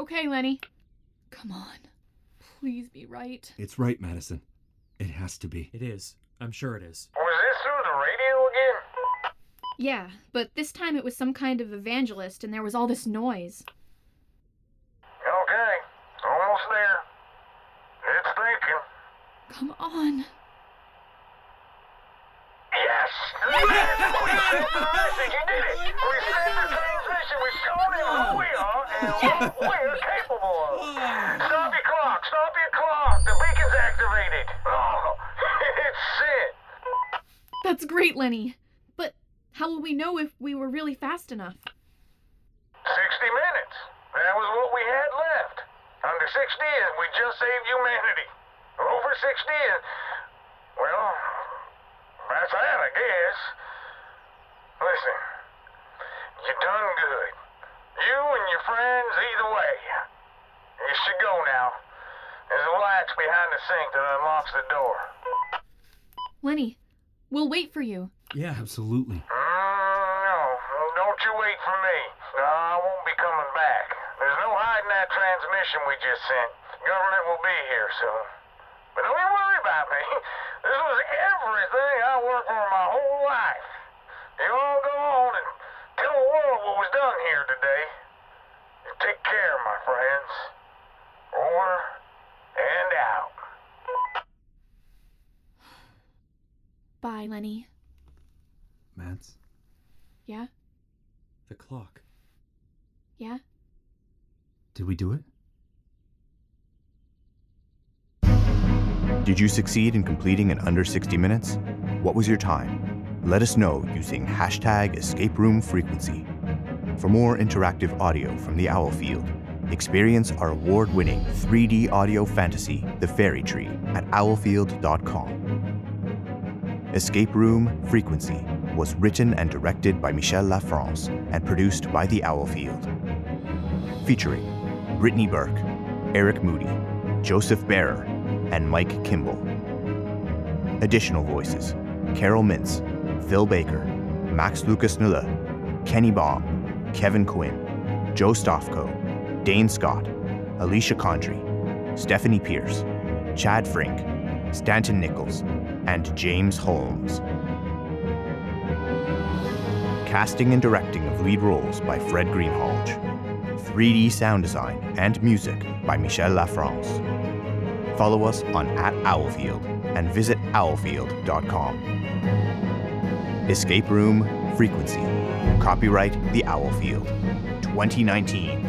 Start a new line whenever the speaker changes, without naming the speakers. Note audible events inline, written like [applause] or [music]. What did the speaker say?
Okay, Lenny. Come on. Please be right.
It's right, Madison. It has to be.
It is. I'm sure it is.
Was this through the radio again?
Yeah, but this time it was some kind of evangelist and there was all this noise.
Okay, almost there. It's thinking.
Come on.
Yes! We sent the message, you did it! We sent the transmission, we showed him who we are and [laughs] what we're capable of. [sighs] Stop your clock, stop your clock! The beacon's activated! Oh, [laughs] it's sent!
That's great, Lenny. But how will we know if we were really fast enough?
60 minutes. That was what we had left. Under 60 and we just saved humanity. Over 60 and, well, that's that, I guess. Listen, you done good. You and your friends either way. You should go now. There's a latch behind the sink that unlocks the door.
Lenny, we'll wait for you.
Yeah.
Absolutely.
Mm, no, don't you wait for me. No, I won't be coming back. There's no hiding that transmission we just sent. Government will be here soon. But don't you worry about me. [laughs] This was everything I worked for my whole life. You all go on and tell the world what was done here today. And take care, my friends. Over and out.
Bye, Lenny.
Mads?
Yeah?
The clock.
Yeah?
Did we do it?
Did you succeed in completing in under 60 minutes? What was your time? Let us know using hashtag escape room frequency. For more interactive audio from the Owl Field, experience our award winning 3D audio fantasy, The Fairy Tree, at owlfield.com. Escape Room Frequency was written and directed by Michel Lafrance and produced by The Owl Field. Featuring Brittany Burke, Eric Moody, Joseph Barrer, and Mike Kimball. Additional voices Carol Mintz, Phil Baker, Max Lucas Nulla, Kenny Baum, Kevin Quinn, Joe Stofko, Dane Scott, Alicia Condry, Stephanie Pierce, Chad Frink, Stanton Nichols, and James Holmes. Casting and directing of lead roles by Fred Greenhalgh. 3D sound design and music by Michel Lafrance. Follow us on at Owlfield and visit owlfield.com. Escape Room Frequency. Copyright The Owl Field. 2019.